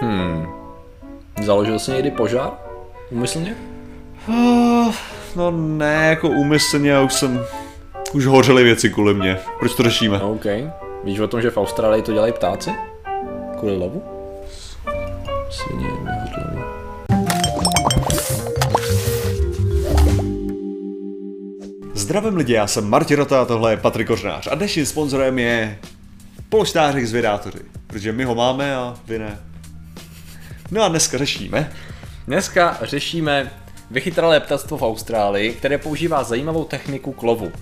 Hmm. Založil jsi někdy požár? Umyslně? Uh, no ne, jako úmyslně, už jsem... Už hořely věci kvůli mě. Proč to řešíme? OK. Víš o tom, že v Austrálii to dělají ptáci? Kvůli lovu? Svině. Zdravím lidi, já jsem Martin Rota a tohle je Patrik Kořnář a dnešním sponzorem je polštářek z Vědátoři, protože my ho máme a vy ne. No a dneska řešíme. Dneska řešíme vychytralé ptactvo v Austrálii, které používá zajímavou techniku klovu.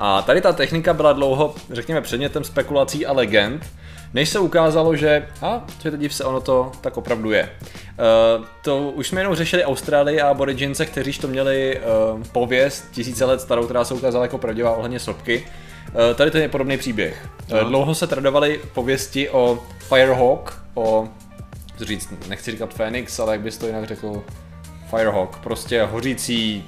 A tady ta technika byla dlouho, řekněme, předmětem spekulací a legend, než se ukázalo, že, a co je div se, ono to tak opravdu je. Uh, to už jsme jenom řešili Austrálii a Aboridgince, kteří to měli uh, pověst tisíce let starou, která se ukázala jako pravdivá ohledně sopky. Uh, tady to je podobný příběh. Uh, dlouho se tradovaly pověsti o Firehawk, o, říct, nechci říkat Phoenix, ale jak bys to jinak řekl, Firehawk, prostě hořící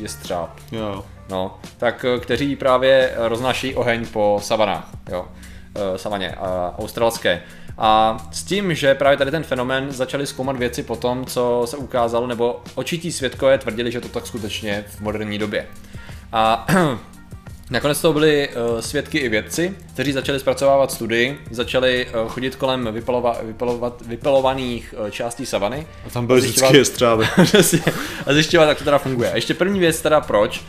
jestřáb. Jo. No, tak kteří právě roznáší oheň po savanách, jo, savaně a australské. A s tím, že právě tady ten fenomén začali zkoumat věci po tom, co se ukázalo, nebo očití svědkové tvrdili, že to tak skutečně v moderní době. A Nakonec to byli uh, svědky i vědci, kteří začali zpracovávat studii, začali uh, chodit kolem vypalova, vypalovat, vypalovaných uh, částí savany. A tam byly vždycky jestřáby. a zjišťovat, jak to teda funguje. A ještě první věc teda proč,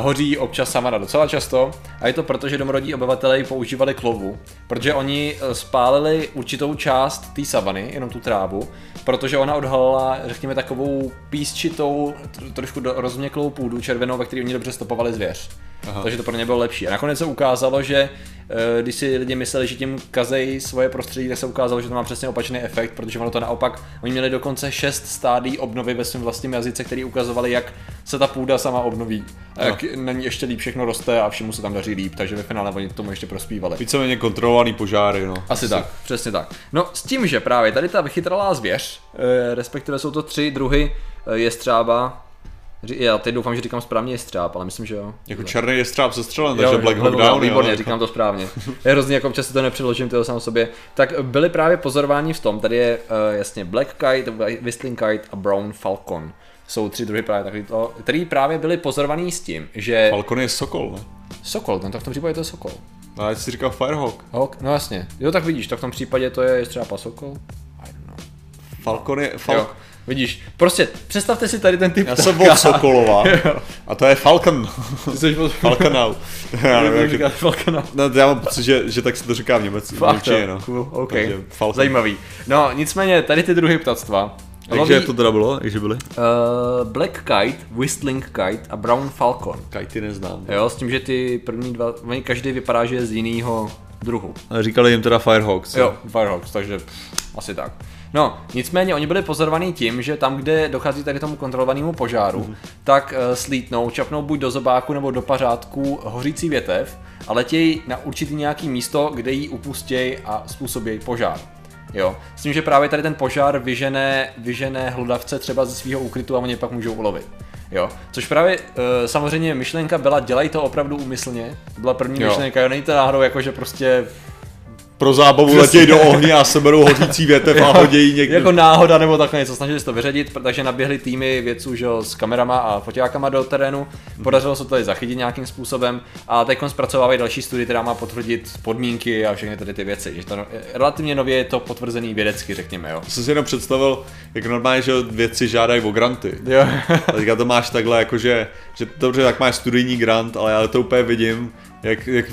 hoří občas savana docela často a je to proto, že domorodí obyvatelé používali klovu, protože oni spálili určitou část té savany, jenom tu trávu, protože ona odhalila, řekněme, takovou písčitou, trošku rozměklou půdu červenou, ve které oni dobře stopovali zvěř. Aha. Takže to pro ně bylo lepší. A nakonec se ukázalo, že eh, když si lidi mysleli, že tím kazejí svoje prostředí, tak se ukázalo, že to má přesně opačný efekt, protože ono to naopak, oni měli dokonce šest stádí obnovy ve svém vlastním jazyce, který ukazovali, jak se ta půda sama obnoví. A jak no. na ní ještě líp všechno roste a všemu se tam daří líp, takže ve finále oni tomu ještě prospívali. Víceméně kontrolovaný požáry, no. Asi, Asi tak, přesně tak. No s tím, že právě tady ta vychytralá zvěř, eh, respektive jsou to tři druhy eh, jestřába, já teď doufám, že říkám správně jestřáb, ale myslím, že jo. Jako černý jestřáb se střelem, takže Black Hawk Down. Výborně, jo. říkám to správně. je hrozně, jako občas si to nepředložím, to sám sobě. Tak byly právě pozorováni v tom, tady je uh, jasně Black Kite, Whistling Kite a Brown Falcon. Jsou tři druhy právě takový to, který právě byli pozorovaní s tím, že... Falcon je Sokol, ne? Sokol, no tak v tom případě to je Sokol. No, ale jsi říkal Firehawk. Hawk, no jasně. Jo, tak vidíš, tak v tom případě to je třeba Sokol. I don't know. Falcon je... Falcon. Vidíš, prostě představte si tady ten typ Já jsem byl Sokolova a to je Falcon. Ty jsi Falconau. Já nevím, jak Falconau. No, já mám pocit, že, že tak se to říká v Německu. Fakt, no. cool, OK. Zajímavý. No, nicméně, tady ty druhy ptactva, Jakže to teda bylo? Jakže byly? Uh, Black Kite, Whistling Kite a Brown Falcon. Kitey neznám. Jo, s tím, že ty první dva, oni každý vypadá, že je z jiného druhu. Ale říkali jim teda Firehawks. Jo, Firehawks, takže pff, asi tak. No, nicméně oni byli pozorovaní tím, že tam, kde dochází tady tomu kontrolovanému požáru, mm. tak uh, slítnou, čapnou buď do zobáku nebo do pařádku hořící větev a letějí na určitý nějaký místo, kde ji upustějí a způsobí požár. Jo, s tím, že právě tady ten požár vyžené, vyžené hlodavce třeba ze svého úkrytu a oni pak můžou ulovit. Jo, což právě e, samozřejmě myšlenka byla, dělej to opravdu úmyslně. To byla první jo. myšlenka, jo, není to náhodou jako, že prostě pro zábavu letějí do ohně a seberou hodící větev a hodějí někde. Jako náhoda nebo takhle něco, snažili se to vyřadit, protože naběhli týmy vědců že, s kamerama a foťákama do terénu, podařilo se to tady zachytit nějakým způsobem a teď zpracovávají další studii, která má potvrdit podmínky a všechny tady ty věci. Že to no, relativně nově je to potvrzený vědecky, řekněme. Jo. Jsem si jenom představil, jak normálně, že vědci žádají o granty. Jo. Teďka to máš takhle, jakože, že dobře, tak máš studijní grant, ale já to úplně vidím, jak, jak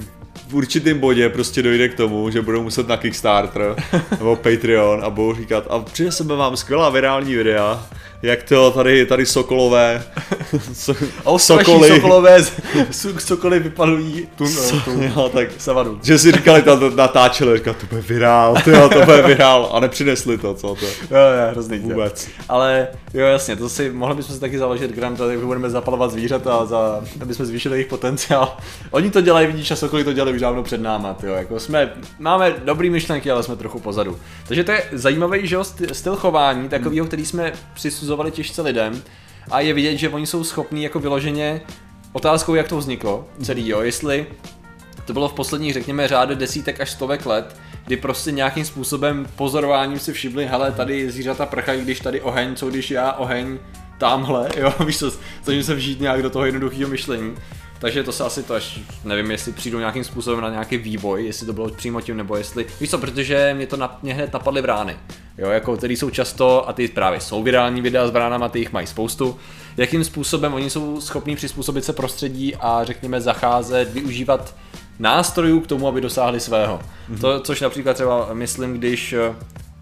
v určitém bodě prostě dojde k tomu, že budou muset na Kickstarter nebo Patreon a budou říkat a přineseme vám skvělá virální videa, jak to tady, tady sokolové, so, sokoly. sokolové, sokoly vypalují tu, so, tu jo, tak, savanu. Že si říkali, to natáčeli, říkali, to bude virál, to, jo, to bude virál a nepřinesli to, co to. Jo, jo, hrozný. Vůbec. Ale jo, jasně, to si, mohli bychom si taky založit grant, tady budeme zapalovat zvířata, za, aby jsme zvýšili jejich potenciál. Oni to dělají, vidíš, a sokoly to dělají už dávno před náma, tyjo, jako jsme, máme dobrý myšlenky, ale jsme trochu pozadu. Takže to je zajímavý, že styl chování, takovýho, který jsme přisuzovali těžce lidem a je vidět, že oni jsou schopní jako vyloženě otázkou, jak to vzniklo celý, jo, jestli to bylo v posledních, řekněme, řádu desítek až stovek let, kdy prostě nějakým způsobem pozorováním si všimli, hele, tady zvířata prchají, když tady oheň, co když já oheň tamhle, jo, víš co, snažím se vžít nějak do toho jednoduchého myšlení. Takže to se asi to až, nevím, jestli přijdou nějakým způsobem na nějaký vývoj, jestli to bylo přímo tím, nebo jestli, víš co, protože mě to na, mě hned napadly brány, jo, jako který jsou často, a ty právě jsou virální videa s bránama, ty jich mají spoustu, jakým způsobem oni jsou schopní přizpůsobit se prostředí a řekněme zacházet, využívat nástrojů k tomu, aby dosáhli svého. Mm-hmm. To, což například třeba myslím, když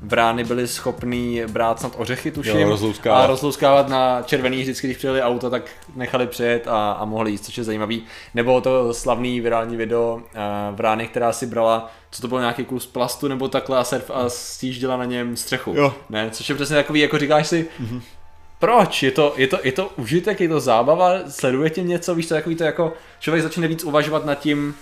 brány byly schopný brát snad ořechy, tuším, jo, rozlouskávat. a rozlouskávat na červený vždycky, když přijeli auto, tak nechali přijet a, a mohli jíst, což je zajímavý. Nebo to slavný virální video uh, brány, která si brala, co to byl nějaký kus plastu nebo takhle a surf a stíždila na něm střechu. Jo. Ne, což je přesně takový, jako říkáš si, mm-hmm. proč? Je to, je, to, je to užitek, je to zábava, sleduje tím něco, víš to, takový to jako člověk začne víc uvažovat nad tím,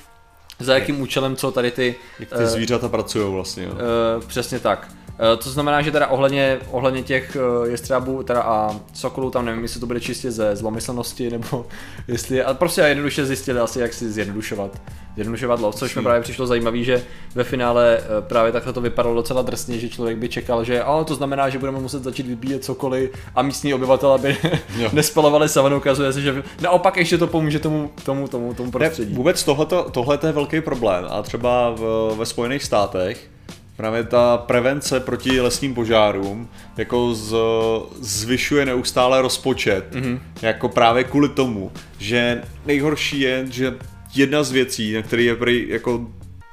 za jakým účelem, co tady ty... Jak ty uh, zvířata pracují vlastně. Jo. Uh, přesně tak. Eh, to znamená, že teda ohledně, ohledně těch eh, jestřábů teda a sokolů tam nevím, jestli to bude čistě ze zlomyslnosti, nebo jestli, a prostě jednoduše zjistili asi, jak si zjednodušovat, zjednodušovat lov, což mi právě přišlo zajímavé, že ve finále eh, právě takhle to vypadalo docela drsně, že člověk by čekal, že oh, to znamená, že budeme muset začít vybíjet cokoliv a místní obyvatel, aby nespalovali savanu, ukazuje se, že naopak ještě to pomůže tomu, tomu, tomu, tomu prostředí. Ne, vůbec tohle je velký problém a třeba v, ve Spojených státech právě ta prevence proti lesním požárům jako z, zvyšuje neustále rozpočet. Mm-hmm. Jako právě kvůli tomu, že nejhorší je, že jedna z věcí, na který je prý, jako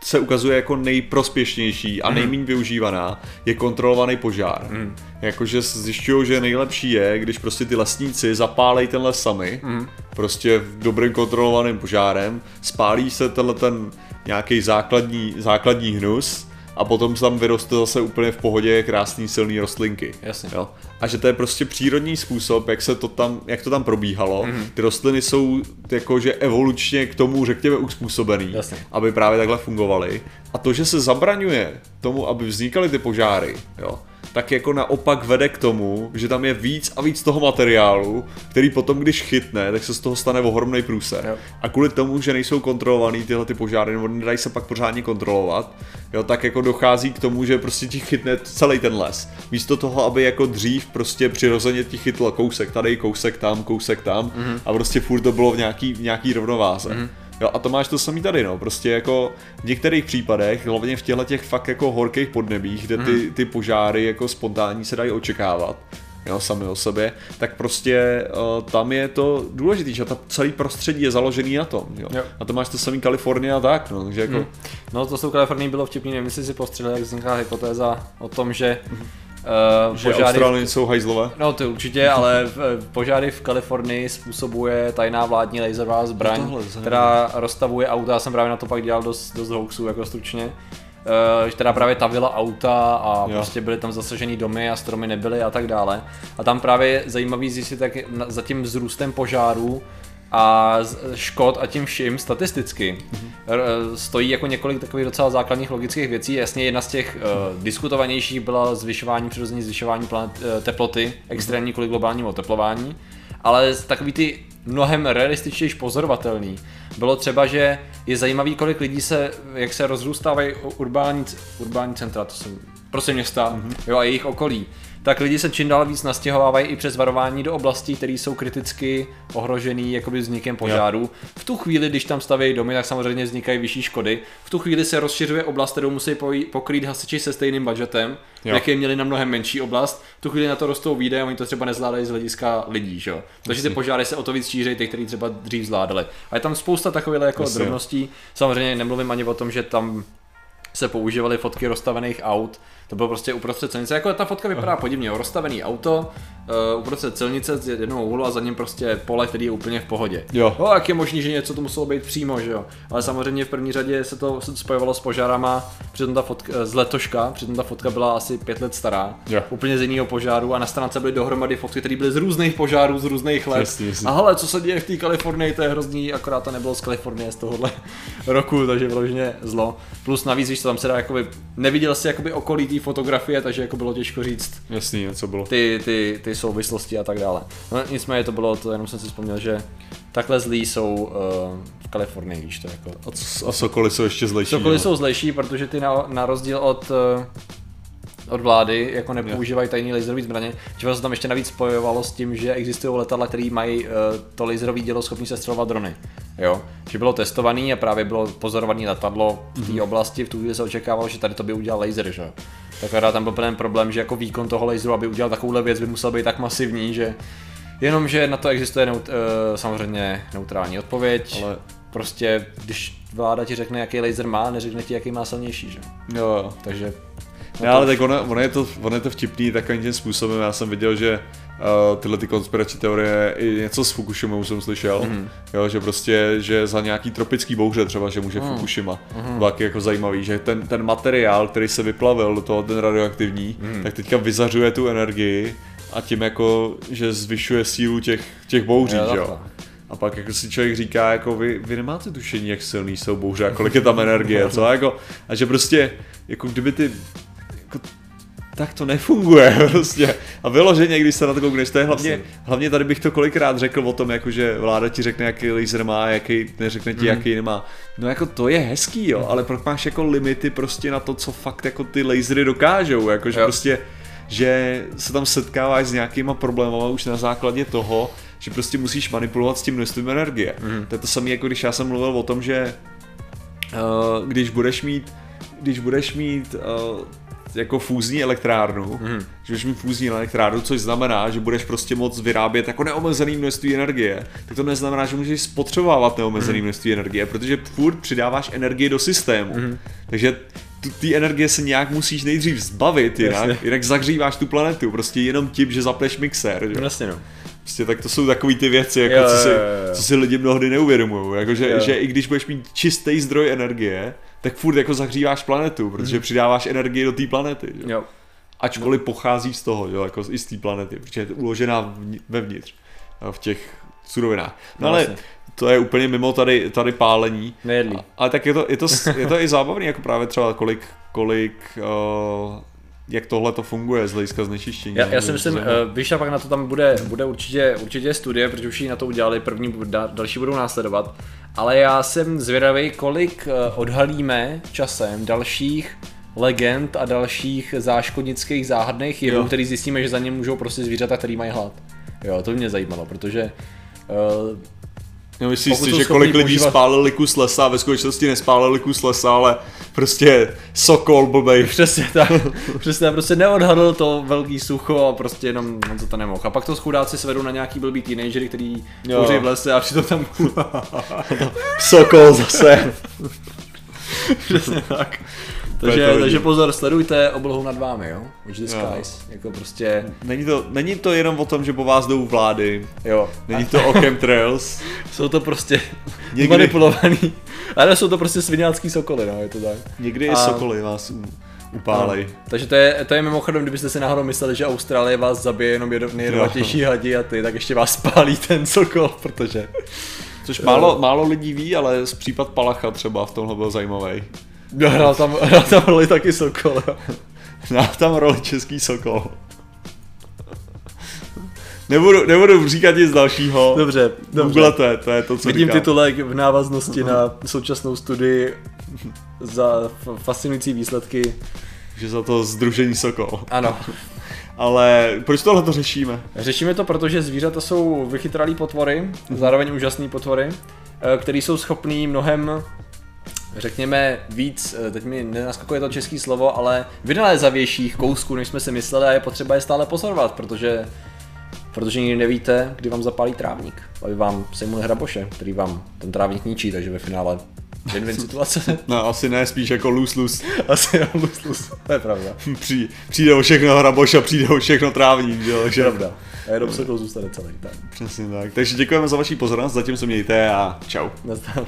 se ukazuje jako nejprospěšnější a mhm. nejméně využívaná, je kontrolovaný požár. Mm. Jakože zjišťují, že nejlepší je, když prostě ty lesníci zapálejí ten les sami, mm. prostě dobrým kontrolovaným požárem, spálí se tenhle ten nějaký základní, základní hnus a potom tam vyroste zase úplně v pohodě krásný silný rostlinky. Jasně. Jo? A že to je prostě přírodní způsob, jak se to tam, jak to tam probíhalo. Mm-hmm. Ty rostliny jsou jakože evolučně k tomu, řekněme, uspůsobený, Jasně. aby právě takhle fungovaly. A to, že se zabraňuje tomu, aby vznikaly ty požáry, jo, tak jako naopak vede k tomu, že tam je víc a víc toho materiálu, který potom, když chytne, tak se z toho stane ohromný průser. Jo. A kvůli tomu, že nejsou kontrolovaný tyhle ty požáry, nebo nedají se pak pořádně kontrolovat, jo, tak jako dochází k tomu, že prostě ti chytne celý ten les. Místo toho, aby jako dřív prostě přirozeně ti chytl kousek tady, kousek tam, kousek tam mm-hmm. a prostě furt to bylo v nějaký, v nějaký rovnováze. Mm-hmm. Jo, a to máš to samý tady, no. Prostě jako v některých případech, hlavně v těchto těch fakt jako horkých podnebích, kde ty, mhm. ty požáry jako spontánní se dají očekávat, jo, sami o sobě, tak prostě uh, tam je to důležité, že ta celý prostředí je založený na tom, jo. jo. A to máš to samý Kalifornie a tak, no, takže jako... Hmm. No to s tou Kalifornií bylo vtipný, nevím, jestli si postřelil, jak vzniká hypotéza o tom, že hmm Uh, že požáry Austrálii jsou hajzlové? No to určitě, ale požáry v Kalifornii způsobuje tajná vládní laserová zbraň, no tohle, která rozstavuje auta. Já jsem právě na to pak dělal dost, dost hoaxů, jako stručně. Uh, která právě tavila auta a jo. prostě byly tam zasažený domy a stromy nebyly a tak dále. A tam právě je zajímavý zjistit, jak za tím vzrůstem požáru a škod a tím vším statisticky mm-hmm. stojí jako několik takových docela základních logických věcí. Jasně jedna z těch uh, diskutovanějších byla zvyšování, přirozené zvyšování planet, uh, teploty, extrémní kvůli globálnímu oteplování, ale takový ty mnohem realističtější pozorovatelný bylo třeba, že je zajímavý, kolik lidí se, jak se rozrůstávají urbání, urbání centra, to jsou prostě města mm-hmm. jo, a jejich okolí tak lidi se čím dál víc nastěhovávají i přes varování do oblastí, které jsou kriticky ohrožený jakoby vznikem požáru. V tu chvíli, když tam staví domy, tak samozřejmě vznikají vyšší škody. V tu chvíli se rozšiřuje oblast, kterou musí pokrýt hasiči se stejným budgetem, jak je měli na mnohem menší oblast. V tu chvíli na to rostou výdaje, oni to třeba nezvládají z hlediska lidí, že? Takže ty požáry se o to víc šíří, ty, kteří třeba dřív zvládali. A je tam spousta takových jako drobností. Samozřejmě nemluvím ani o tom, že tam se používaly fotky rozstavených aut, to bylo prostě uprostřed silnice, jako ta fotka vypadá Aha. podivně, rozstavený auto, uh, uprostřed silnice z jednoho úhlu a za ním prostě pole, který je úplně v pohodě. Jo. No, jak je možný, že něco to muselo být přímo, že jo. Ale samozřejmě v první řadě se to, se to spojovalo s požárama, přitom ta fotka, eh, z letoška, přitom ta fotka byla asi pět let stará, jo. úplně z jiného požáru a na stránce byly dohromady fotky, které byly z různých požárů, z různých let. Jasně, jasně. A hele, co se děje v té Kalifornii, to je hrozný, akorát to nebylo z Kalifornie z tohohle roku, takže vyloženě zlo. Plus navíc, tam se dá jakoby, neviděl jsi jakoby okolí té fotografie, takže jako bylo těžko říct Jasný, co bylo. ty, ty, ty souvislosti a tak dále. No nicméně to bylo to, jenom jsem si vzpomněl, že takhle zlí jsou uh, v Kalifornii, víš to jako. A, c- a sokoly jsou ještě zlejší. Sokoly no. jsou zlejší, protože ty na, na rozdíl od uh, od vlády, jako nepoužívají tajný laserové zbraně, že se tam ještě navíc spojovalo s tím, že existují letadla, které mají uh, to laserové dělo schopný se střelovat drony. Jo? Že bylo testovaný a právě bylo pozorovaný letadlo v té mm-hmm. oblasti, v tu chvíli se očekávalo, že tady to by udělal laser, že jo. Tak tam byl ten problém, že jako výkon toho laseru, aby udělal takovouhle věc, by musel být tak masivní, že Jenomže na to existuje neut, uh, samozřejmě neutrální odpověď. Ale- Prostě, když vláda ti řekne, jaký laser má, neřekne ti, jaký má silnější, že? Jo, jo. Takže Ne, ale tak ono, ono, je to, ono je to vtipný takovým tím způsobem, já jsem viděl, že uh, tyhle ty konspirační teorie, i něco s Fukushimou jsem slyšel, mm. jo, že prostě, že za nějaký tropický bouře třeba, že může mm. Fukushima, mm. taky jako zajímavý, že ten, ten materiál, který se vyplavil do toho, ten radioaktivní, mm. tak teďka vyzařuje tu energii a tím jako, že zvyšuje sílu těch, těch bouří, Jo, že jo. A pak jako si člověk říká, jako vy, vy nemáte tušení, jak silný jsou bouře a kolik je tam energie, co? A, jako, a že prostě, jako kdyby ty, jako, tak to nefunguje prostě. A vyloženě, když se na to koukneš, to je hlavně, hlavně tady bych to kolikrát řekl o tom, jako že vláda ti řekne, jaký laser má, jaký neřekne ti, jaký nemá. No jako to je hezký, jo, ale pak máš jako limity prostě na to, co fakt jako ty lasery dokážou, jako že Jo. prostě že se tam setkáváš s nějakýma problémama už na základě toho, že prostě musíš manipulovat s tím množstvím energie. Mm. To je to samé, jako když já jsem mluvil o tom, že uh, když budeš mít, když budeš mít uh, jako fúzní elektrárnu, mm. že budeš mít fúzní elektrárnu, což znamená, že budeš prostě moc vyrábět jako neomezený množství energie, tak to neznamená, že můžeš spotřebovávat neomezený množství energie, protože furt přidáváš energii do systému. Mm. Takže ty energie se nějak musíš nejdřív zbavit, jinak, Jasně. jinak zahříváš tu planetu, prostě jenom tím, že zapneš mixér. Že? Jasně no. Prostě tak to jsou takový ty věci, jako Jo, co, si, jo, jo, jo. co si lidi mnohdy neuvědomují. Jako, že, Jo. že i když budeš mít čistý zdroj energie, tak furt jako zahříváš planetu, protože Mhm. přidáváš energii do té planety. Že? Jo. Ačkoliv pochází z toho, jo, jako i z té planety, protože je to uložená vni- vevnitř, jo, v těch surovinách. No, No, ale jasně. to je úplně mimo tady, tady pálení. Ale tak je to, je to, je to i zábavný, jako právě třeba kolik, kolik uh, jak tohle to funguje z hlediska znečištění. Já, já si myslím, uh, víš, a pak na to tam bude, bude určitě, určitě studie, protože už ji na to udělali, první, da, další budou následovat. Ale já jsem zvědavý, kolik uh, odhalíme časem dalších legend a dalších záškodnických záhadných jevů, který zjistíme, že za ně můžou prostě zvířata, který mají hlad. Jo, to by mě zajímalo, protože uh, No, myslíš si, že kolik lidí používat- spálili kus lesa a ve skutečnosti nespálili kus lesa, ale prostě sokol blbej. Přesně tak, přesně tak, prostě neodhadl to velký sucho a prostě jenom on se to nemohl. A pak to chudáci svedou na nějaký blbý teenagery, který kouří v lese a přitom tam Sokol zase. Přesně tak. Takže, takže pozor, sledujte oblohu nad vámi, jo? Watch the Jo. skies. Jako prostě, Není to, není to jenom o tom, že po vás jdou vlády, jo. není to o chemtrails, Jsou to prostě Někdy- manipulovaný. Ale jsou to prostě svinácký sokoly, no, je to tak. někdy i A- sokoly vás upálej. Takže to je, to je mimochodem, kdybyste si náhodou mysleli, že Austrálie vás zabije jenom nejjedovatější hadi a ty, tak ještě vás spálí ten sokol, protože... Což málo, málo lidí ví, ale z případ Palacha třeba v tomhle byl zajímavý. No, hrál tam, hrál tam roli taky sokol, jo. Má tam roli český sokol. Nebudu, nebudu říkat nic dalšího. Dobře, dobře. Googlete, to je to, co Vidím říkám. titulek v návaznosti na současnou studii za fascinující výsledky. Že za to združení sokol. Ano. Ale proč tohle to řešíme? Řešíme to, protože zvířata jsou vychytralý potvory, zároveň úžasný potvory, eh, který jsou schopný mnohem řekněme víc, eh, teď mi nenaskakuje to český slovo, ale vynalézavějších kousků, než jsme si mysleli a je potřeba je stále pozorovat, protože protože nikdy nevíte, kdy vám zapálí trávník, aby vám sejmuli hraboše, který vám ten trávník ničí, takže ve finále win-win situace. No asi ne, spíš jako lus lus. Asi jo, lus, lus. To je pravda. Přijde, přijde o všechno hraboš a přijde o všechno trávník, jo? Takže Pravda. A jenom se to zůstane celý. Tak. Přesně tak. Takže děkujeme za vaši pozornost, zatím se mějte a čau. Nazdar.